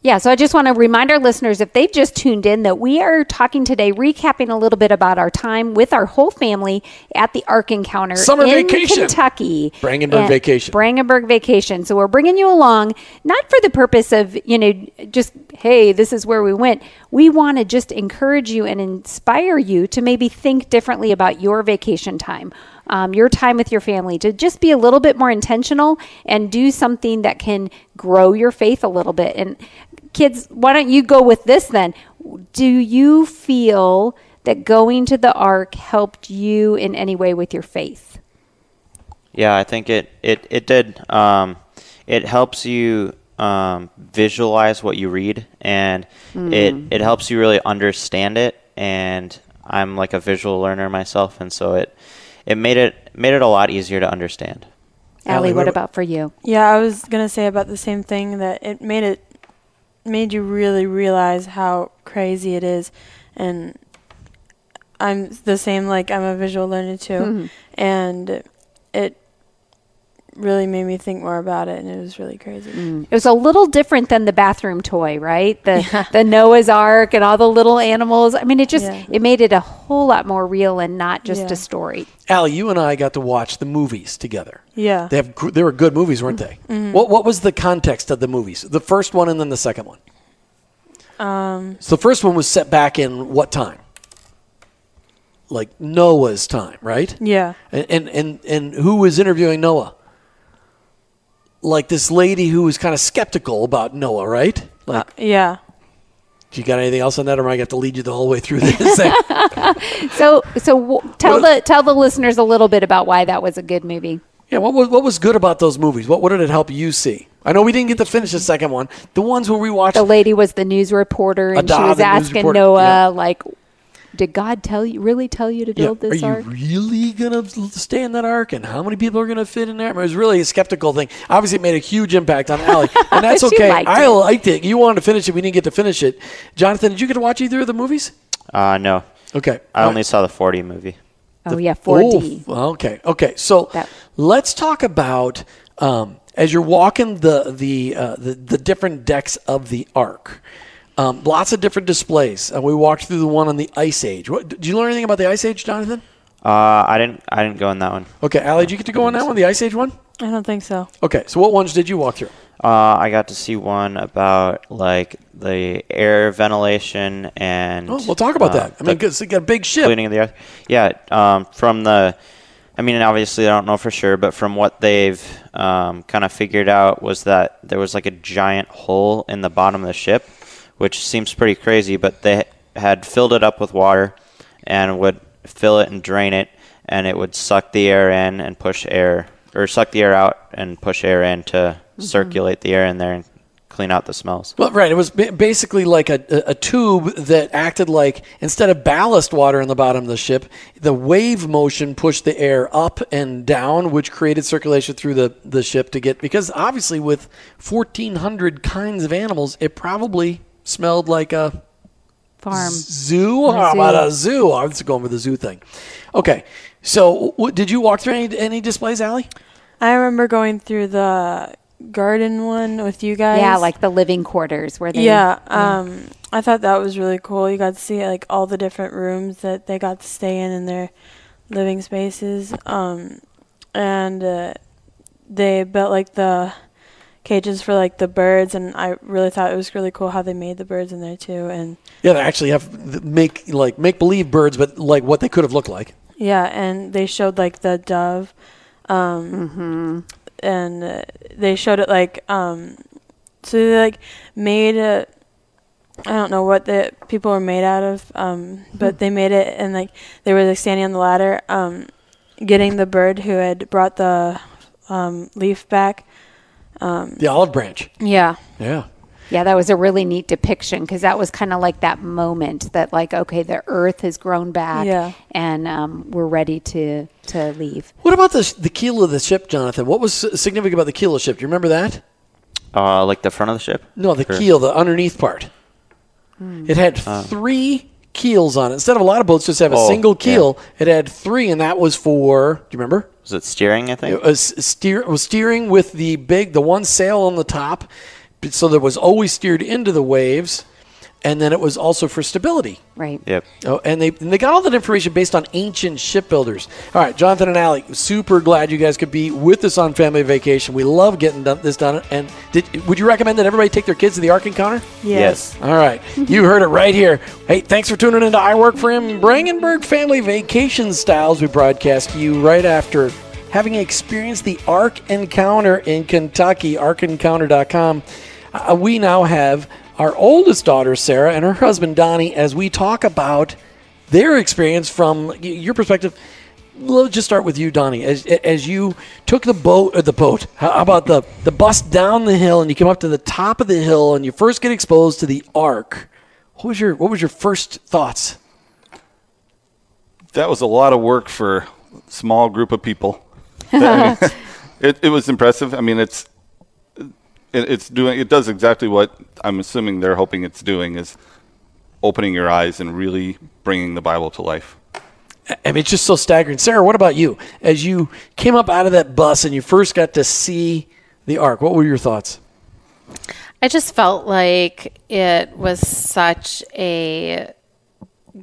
Speaker 3: Yeah, so I just want to remind our listeners if they've just tuned in that we are talking today, recapping a little bit about our time with our whole family at the Ark Encounter
Speaker 2: Summer
Speaker 3: in
Speaker 2: vacation.
Speaker 3: Kentucky.
Speaker 2: Brangenberg vacation.
Speaker 3: Brangenberg vacation. So we're bringing you along, not for the purpose of, you know, just, hey, this is where we went. We want to just encourage you and inspire you to maybe think differently about your vacation time. Um, your time with your family to just be a little bit more intentional and do something that can grow your faith a little bit. And kids, why don't you go with this then? Do you feel that going to the ark helped you in any way with your faith?
Speaker 6: Yeah, I think it it it did. Um, it helps you um, visualize what you read, and it it helps you really understand it. And I'm like a visual learner myself, and so it it made it made it a lot easier to understand.
Speaker 3: Allie,
Speaker 2: Allie,
Speaker 3: what
Speaker 2: what-
Speaker 3: about for you?
Speaker 5: Yeah, I was gonna say about the same thing that it made it made you really realize how crazy it is, and I'm the same. Like I'm a visual learner too, mm-hmm. and it really made me think more about it, and it was really crazy. Mm.
Speaker 3: It was a little different than the bathroom toy, right? The the Noah's Ark and all the little animals. I mean, it just
Speaker 5: Yeah.
Speaker 3: it made it a whole lot more real and not just
Speaker 5: Yeah.
Speaker 3: a story.
Speaker 2: Allie, you and I got to watch the movies together.
Speaker 5: Yeah.
Speaker 2: They have they were good movies, weren't they? Mm-hmm. Mm-hmm. What what was the context of the movies? The first one and then the second one.
Speaker 5: Um,
Speaker 2: So the first one was set back in what time? Like Noah's time, right?
Speaker 5: yeah.
Speaker 2: And and and, and who was interviewing Noah? Like this lady who was kind of skeptical about Noah, right? Uh, like,
Speaker 5: Yeah.
Speaker 2: do you got anything else on that, or am I got to lead you the whole way through this?
Speaker 3: So so w- tell
Speaker 2: What-
Speaker 3: the tell the listeners a little bit about why that was a good movie.
Speaker 2: yeah, what was what was good about those movies? What what did it help you see? I know we didn't get to finish the second one. The ones where we watched
Speaker 3: The lady was the news reporter and she was asking Noah
Speaker 2: yeah.
Speaker 3: like did God tell you really tell you to
Speaker 2: Yeah,
Speaker 3: build
Speaker 2: Are
Speaker 3: this
Speaker 2: you
Speaker 3: ark?
Speaker 2: really going to stay in that ark? And how many people are going to fit in there? It was really a skeptical thing. Obviously, it made a huge impact on Allie. And that's okay.
Speaker 3: liked
Speaker 2: I
Speaker 3: it.
Speaker 2: liked it. You wanted to finish it. We didn't get to finish it. Jonathan, did you get to watch either of the movies?
Speaker 6: Uh, no,
Speaker 2: Okay.
Speaker 6: I only saw the 4D movie.
Speaker 3: Oh yeah, 4D.
Speaker 2: Oh, okay. Okay. So
Speaker 3: That-
Speaker 2: let's talk about um, as you're walking the the, uh, the the different decks of the ark. Um, lots of different displays. Uh, we walked through the one on the Ice Age. What, did you learn anything about the Ice Age, Jonathan?
Speaker 6: Uh, I didn't. I didn't go in that one.
Speaker 2: Okay, Allie, did you get to go on that one, the Ice Age one?
Speaker 5: I don't think so.
Speaker 2: Okay, so what ones did you walk through?
Speaker 6: Uh, I got to see one about like the air ventilation and.
Speaker 2: Oh, we'll talk about
Speaker 6: uh,
Speaker 2: that. I mean,
Speaker 6: the
Speaker 2: because you got a big ship.
Speaker 6: cleaning of the earth. Yeah, um, from the. I mean, obviously, I don't know for sure, but from what they've um, kind of figured out was that there was like a giant hole in the bottom of the ship, which seems pretty crazy, but they had filled it up with water and would fill it and drain it, and it would suck the air in and push air, or suck the air out and push air in to mm-hmm. circulate the air in there and clean out the smells.
Speaker 2: Well, right. It was basically like a, a, a tube that acted like instead of ballast water in the bottom of the ship, the wave motion pushed the air up and down, which created circulation through the, the ship to get. Because obviously, with 1,400 kinds of animals, it probably smelled like a
Speaker 3: Farm.
Speaker 2: zoo. How
Speaker 3: zoo.
Speaker 2: about a zoo? I was going with the zoo thing. Okay. So, w- did you walk through any, any displays, Allie?
Speaker 5: I remember going through the garden one with you guys.
Speaker 3: Yeah, like the living quarters where they
Speaker 5: yeah, um, I thought that was really cool. You got to see like all the different rooms that they got to stay in in their living spaces, um, and uh, they built like the cages for like the birds, and I really thought it was really cool how they made the birds in there too. And
Speaker 2: Yeah, they actually have make like make believe birds, but like what they could have looked like.
Speaker 5: yeah, and they showed like the dove, um, and uh, they showed it like um, so they like made a I don't know what the people were made out of, um, but they made it and like they were like standing on the ladder, um, getting the bird who had brought the um, leaf back.
Speaker 2: The olive branch.
Speaker 5: Yeah,
Speaker 2: Yeah.
Speaker 3: Yeah, that was a really neat depiction because that was kind of like that moment that, like, okay, the Earth has grown back,
Speaker 5: Yeah.
Speaker 3: and um, we're ready to to leave.
Speaker 2: What about the the keel of the ship, Jonathan? What was significant about the keel of the ship? Do you remember that?
Speaker 6: Uh, like the front of the ship.
Speaker 2: No, the
Speaker 6: Sure.
Speaker 2: keel, the underneath part. It had three keels on it. Instead of a lot of boats just have a
Speaker 6: Oh,
Speaker 2: single
Speaker 6: yeah.
Speaker 2: keel, it had three, and that was for. Do you remember?
Speaker 6: Was it steering? I think.
Speaker 2: It was steer it was steering with the big the one sail on the top, so there was always steered into the waves, and then it was also for stability.
Speaker 3: Right.
Speaker 6: Yep.
Speaker 2: Oh, and they and they got all that information based on ancient shipbuilders. All right, Jonathan and Allie, super glad you guys could be with us on family vacation. We love getting done, this done. And did, would you recommend that everybody take their kids to the Ark Encounter?
Speaker 5: yes.
Speaker 2: All right, you heard it right here. Hey, thanks for tuning into I Work for Him Brangenberg Family Vacation Styles. We broadcast to you right after having experienced the Ark Encounter in Kentucky, arkencounter.com. Uh, we now have our oldest daughter, Sarah, and her husband, Donnie, as we talk about their experience from your perspective. Let's just start with you, Donnie. As as you took the boat, or the boat, how about the the bus down the hill, and you came up to the top of the hill, and you first get exposed to the ark, What was your what was your first thoughts?
Speaker 7: that was a lot of work for a small group of people. It, it was impressive. I mean, it's it, it's doing it does exactly what I'm assuming they're hoping it's doing is opening your eyes and really bringing the Bible to life.
Speaker 2: I mean, it's just so staggering. Sarah, what about you? As you came up out of that bus and you first got to see the Ark, what were your thoughts?
Speaker 8: I just felt like it was such a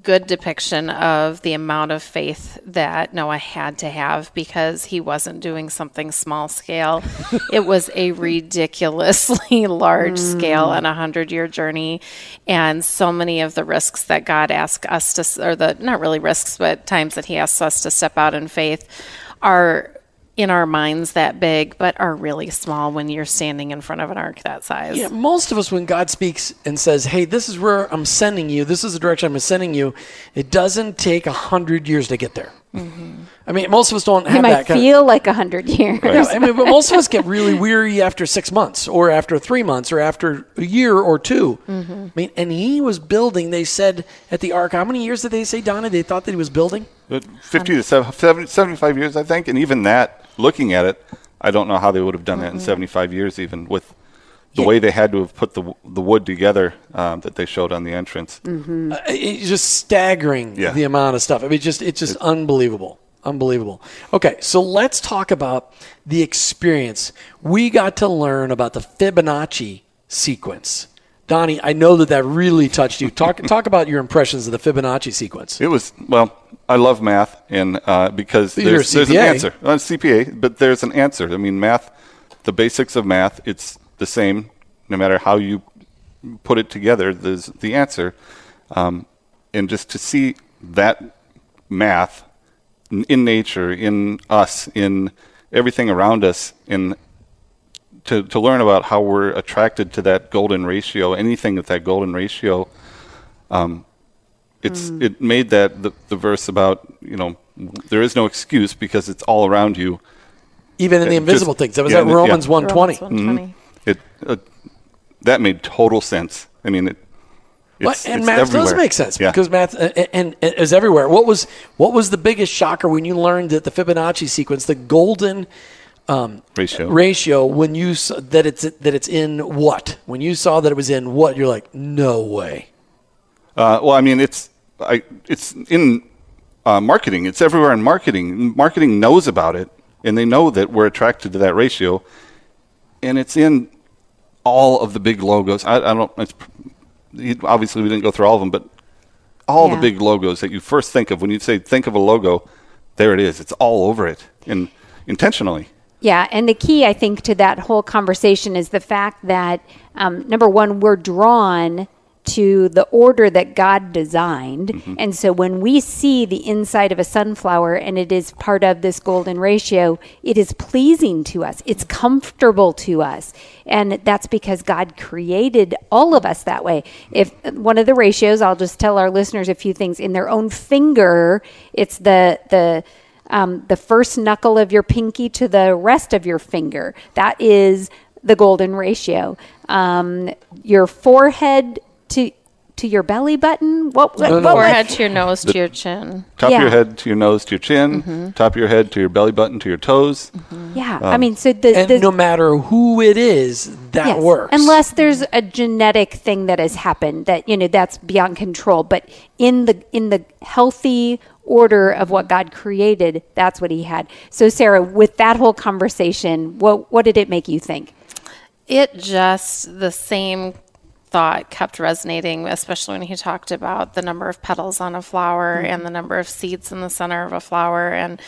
Speaker 8: good depiction of the amount of faith that Noah had to have because he wasn't doing something small scale. it was a ridiculously large mm. scale and a hundred year journey. And so many of the risks that God asked us to, or the, not really risks, but times that he asks us to step out in faith are in our minds that big, but are really small when you're standing in front of an ark that size.
Speaker 2: Yeah, most of us, when God speaks and says, "Hey, this is where I'm sending you. This is the direction I'm sending you," it doesn't take a hundred years to get there. Mm-hmm. I mean, most of us don't
Speaker 3: It might
Speaker 2: that kind of,
Speaker 3: feel like a hundred years.
Speaker 2: Yeah, I mean, but most of us get really weary after six months, or after three months, or after a year or 2 mm-hmm. I mean, and he was building. They said at the Ark, how many years did they say, Donnie? They thought that he was building.
Speaker 7: But 50 to 70, 75 years, I think. And even that, looking at it, I don't know how they would have done that in 75 years, even with the way they had to have put the, the wood together um, that they showed on the entrance.
Speaker 2: Uh, it's just staggering
Speaker 7: Yeah.
Speaker 2: the amount of stuff. I mean, just it's just unbelievable, unbelievable. Okay, so let's talk about the experience. We got to learn about the Fibonacci sequence. Donnie, I know that that really touched you. Talk talk about your impressions of the Fibonacci sequence.
Speaker 7: It was well. I love math, and uh, because there's, there's an answer. Uh, CPA, but there's an answer. I mean, math, the basics of math, it's the same no matter how you put it together. There's the answer, um, and just to see that math in, in nature, in us, in everything around us, in to, to learn about how we're attracted to that golden ratio, anything with that golden ratio, um, it's it made that the, the verse about you know there is no excuse because it's all around you.
Speaker 2: Even in the invisible
Speaker 7: just-
Speaker 2: things. That was
Speaker 7: yeah,
Speaker 2: at
Speaker 7: yeah.
Speaker 2: Romans 120.
Speaker 8: Romans 120.
Speaker 7: It uh, that made total sense. I mean, it.
Speaker 2: Well, and
Speaker 7: it's
Speaker 2: math does make sense
Speaker 7: Yeah.
Speaker 2: because math uh, and, and is everywhere. What was what was the biggest shocker when you learned that the Fibonacci sequence, the golden
Speaker 7: ratio.
Speaker 2: ratio, when you s- that it's that it's in what? When you saw that it was in what, you're like, no way.
Speaker 7: Uh, well, I mean, it's I, it's in uh, marketing. It's everywhere in marketing. Marketing knows about it, and they know that we're attracted to that ratio, and it's in all of the big logos. I, I don't. It's, obviously, we didn't go through all of them, but all
Speaker 3: Yeah.
Speaker 7: the big logos that you first think of when you say think of a logo, there it is. It's all over it, and intentionally.
Speaker 3: Yeah, and the key, I think, to that whole conversation is the fact that um, number one, we're drawn to the order that God designed. And so when we see the inside of a sunflower and it is part of this golden ratio, it is pleasing to us. It's comfortable to us. And that's because God created all of us that way. If one of the ratios, I'll just tell our listeners a few things in their own finger, it's the the um, the first knuckle of your pinky to the rest of your finger. That is the golden ratio. Um, your forehead to to your belly button. What? what,
Speaker 2: no,
Speaker 3: what
Speaker 2: no.
Speaker 3: was-
Speaker 8: Forehead to your nose to your chin.
Speaker 7: Top
Speaker 3: Yeah.
Speaker 7: of your head to your nose to your chin. Top of your head to your belly button to your toes.
Speaker 3: Yeah, I mean, so the,
Speaker 2: And
Speaker 3: the
Speaker 2: no matter who it is, that
Speaker 3: Yes,
Speaker 2: works.
Speaker 3: Unless there's a genetic thing that has happened that you know that's beyond control, but in the in the healthy order of what God created, that's what He had. So, Sarah, with that whole conversation, what what did it make you think?
Speaker 8: It just, the same thought kept resonating, especially when he talked about the number of petals on a flower mm-hmm. and the number of seeds in the center of a flower and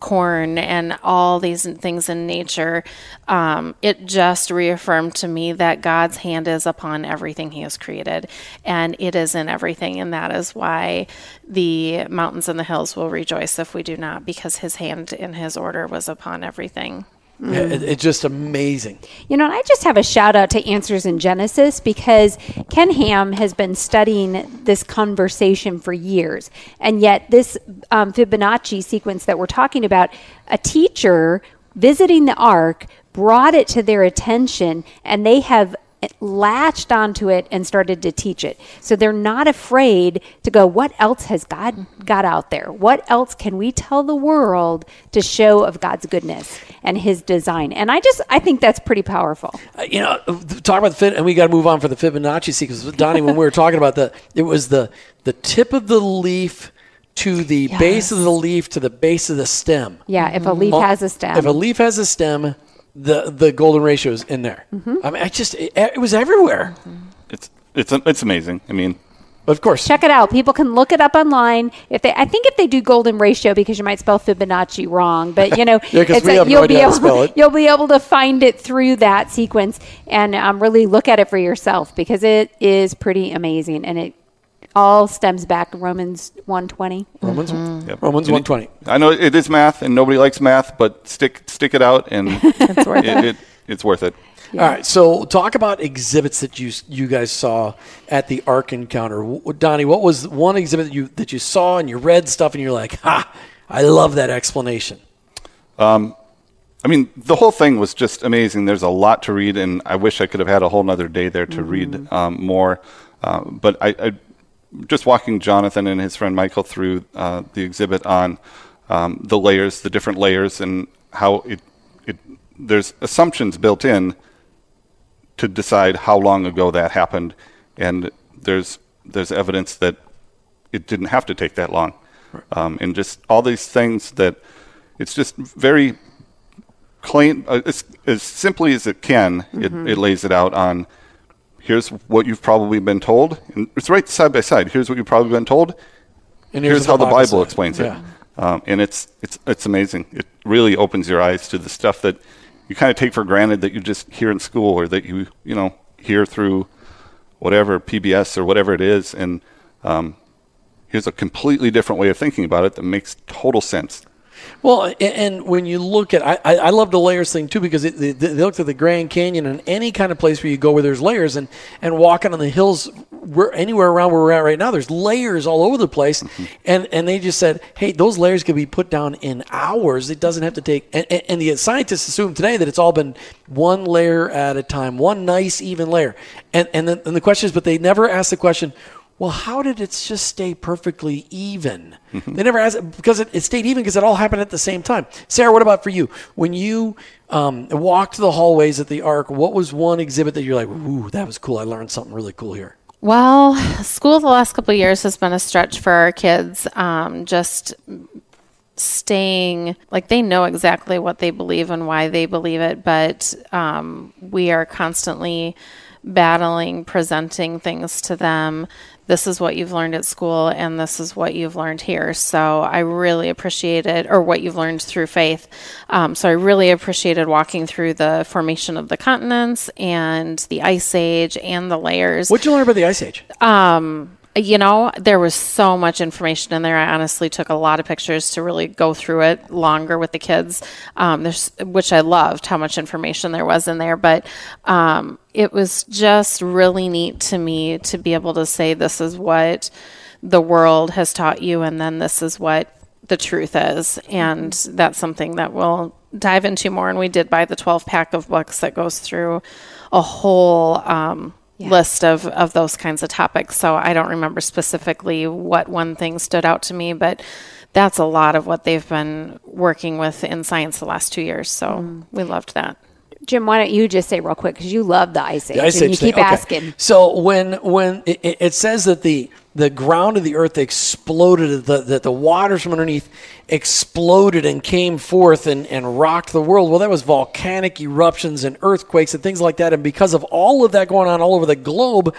Speaker 8: corn and all these things in nature. Um, it just reaffirmed to me that God's hand is upon everything he has created and it is in everything. And that is why the mountains and the hills will rejoice if we do not, because his hand in his order was upon everything.
Speaker 2: Yeah, it- it's just amazing.
Speaker 3: You know, and I just have a shout out to Answers in Genesis because Ken Ham has been studying this conversation for years. And yet, this um, Fibonacci sequence that we're talking about, a teacher visiting the ark brought it to their attention, and they have latched onto it and started to teach it. So they're not afraid to go, what else has God got out there? What else can we tell the world to show of God's goodness and his design? And I just I think that's pretty powerful.
Speaker 2: Uh, you know, talk about the fit, and we got to move on for the Fibonacci sequence. Donnie, when we were talking about the, it was the the tip of the leaf to the base of the leaf to the base of the stem.
Speaker 3: Yeah, if a leaf has a stem.
Speaker 2: If a leaf has a stem, the the golden ratio is in there.
Speaker 3: Mm-hmm.
Speaker 2: I mean, I just it, it was everywhere.
Speaker 7: It's it's it's amazing. I mean,
Speaker 2: Of course,
Speaker 3: Check it out. People can look it up online. If they, I think if they do golden ratio, because you might spell Fibonacci wrong, but you know,
Speaker 2: Yeah, 'cause
Speaker 3: it's a- you'll
Speaker 2: idea
Speaker 3: be able, you'll be able to find it through that sequence and um, really look at it for yourself because it is pretty amazing and it all stems back to Romans one twenty.
Speaker 2: Romans
Speaker 7: Yep.
Speaker 2: Romans
Speaker 7: And
Speaker 2: one
Speaker 7: it-
Speaker 2: twenty.
Speaker 7: I know it is math, and nobody likes math, but stick stick it out, and it's
Speaker 4: worth
Speaker 7: it, it, it's worth it.
Speaker 2: All right, so talk about exhibits that you you guys saw at the Ark Encounter. Donnie, what was one exhibit that you that you saw and you read stuff and you're like, ha, I love that explanation.
Speaker 7: Um, I mean, the whole thing was just amazing. There's a lot to read, and I wish I could have had a whole nother day there to read um, more. Uh, but I, I, just walking Jonathan and his friend Michael through uh, the exhibit on um, the layers, the different layers, and how it, it there's assumptions built in to decide how long ago that happened, and there's there's evidence that it didn't have to take that long, um, and just all these things that it's just very plain, uh, as, as simply as it can. It, it lays it out on here's what you've probably been told, and it's right side by side. Here's what you've probably been told.
Speaker 2: And
Speaker 7: Here's, how the Bible explains
Speaker 2: Yeah.
Speaker 7: it, um, and it's it's it's amazing. It really opens your eyes to the stuff that you kind of take for granted that you just hear in school or that you you know hear through whatever PBS or whatever it is, and um, here's a completely different way of thinking about it that makes total sense.
Speaker 2: Well, and when you look at, I, I love the layers thing too because it, they, they looked at the Grand Canyon and any kind of place where you go where there's layers and and walking on the hills, where anywhere around where we're at right now, there's layers all over the place, mm-hmm. and and they just said, hey, those layers could be put down in hours. It doesn't have to take. And, and, the scientists assume today that it's all been one layer at a time, one nice even layer, and and then and the question is, but they never ask the question. Well, how did it just stay perfectly even? They never asked because it, it stayed even because it all happened at the same time. Sarah, what about for you? When you um, walked the hallways at the Ark, what was one exhibit that you're like, "Ooh, that was cool! I learned something really cool here."
Speaker 8: Well, school the last couple of years has been a stretch for our kids. Um, just staying like they know exactly what they believe and why they believe it, but um, we are constantly battling presenting things to them. This is what you've learned at school, and this is what you've learned here. So I really appreciated, or what you've learned through faith. Um, so I really appreciated walking through the formation of the continents and the ice age and the layers
Speaker 2: What'd you learn about the Ice Age?
Speaker 8: um you know there was so much information in there. I honestly took a lot of pictures to really go through it longer with the kids. Um, which i loved how much information there was in there but um, it was just really neat to me to be able to say this is what the world has taught you and then this is what the truth is. And that's something that we'll dive into more and we did buy the 12 pack of books that goes through a whole um, list of, of those kinds of topics. So I don't remember specifically what one thing stood out to me, but that's a lot of what they've been working with in science the last two years. So mm. we loved that.
Speaker 3: Jim, why don't you just say real quick because you love the ice age,
Speaker 2: The Ice
Speaker 3: and
Speaker 2: Age
Speaker 3: you
Speaker 2: thing.
Speaker 3: keep
Speaker 2: Okay.
Speaker 3: asking.
Speaker 2: So when when it, it- it says that the the ground of the earth exploded, the, that the waters from underneath exploded and came forth and, and rocked the world. Well, that was volcanic eruptions and earthquakes and things like that. And because of all of that going on all over the globe,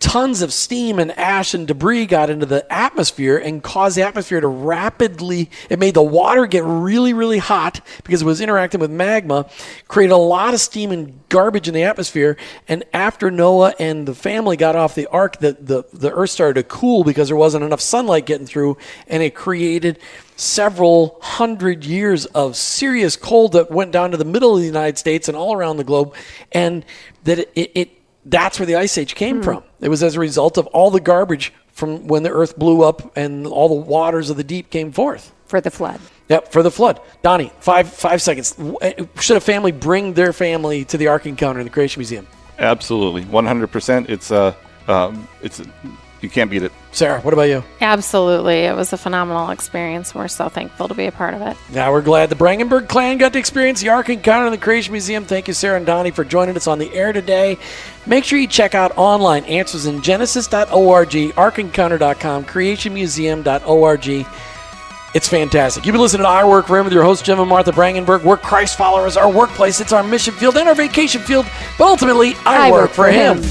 Speaker 2: tons of steam and ash and debris got into the atmosphere and caused the atmosphere to rapidly it made the water get really really hot because it was interacting with magma created a lot of steam and garbage in the atmosphere. And after noah and the family got off the ark the, the, the earth started to cool because there wasn't enough sunlight getting through. And it created several hundred years of serious cold that went down to the middle of the united states and all around the globe. And that it, it, it that's where the ice age came from. It was as a result of all the garbage from when the earth blew up and all the waters of the deep came forth.
Speaker 3: for the flood.
Speaker 2: Yep, for the flood. Donnie, five five seconds. Eh, Should a family bring their family to the Ark Encounter in the Creation Museum?
Speaker 7: Absolutely, 100%. It's uh, um, it's you can't beat it.
Speaker 2: Sarah, what about you?
Speaker 8: Absolutely. It was a phenomenal experience. We're so thankful to be a part of it.
Speaker 2: Now we're glad the Brangenberg clan got to experience the Ark Encounter in the Creation Museum. Thank you, Sarah and Donnie, for joining us on the air today. Make sure you check out online answers in genesis.org, arkencounter.com, creationmuseum.org. It's fantastic. You've been listening to Our Work for Him with your host, Jim and Martha Brangenberg. We're Christ followers, our workplace, it's our mission field and our vacation field, but ultimately, I, work, for him.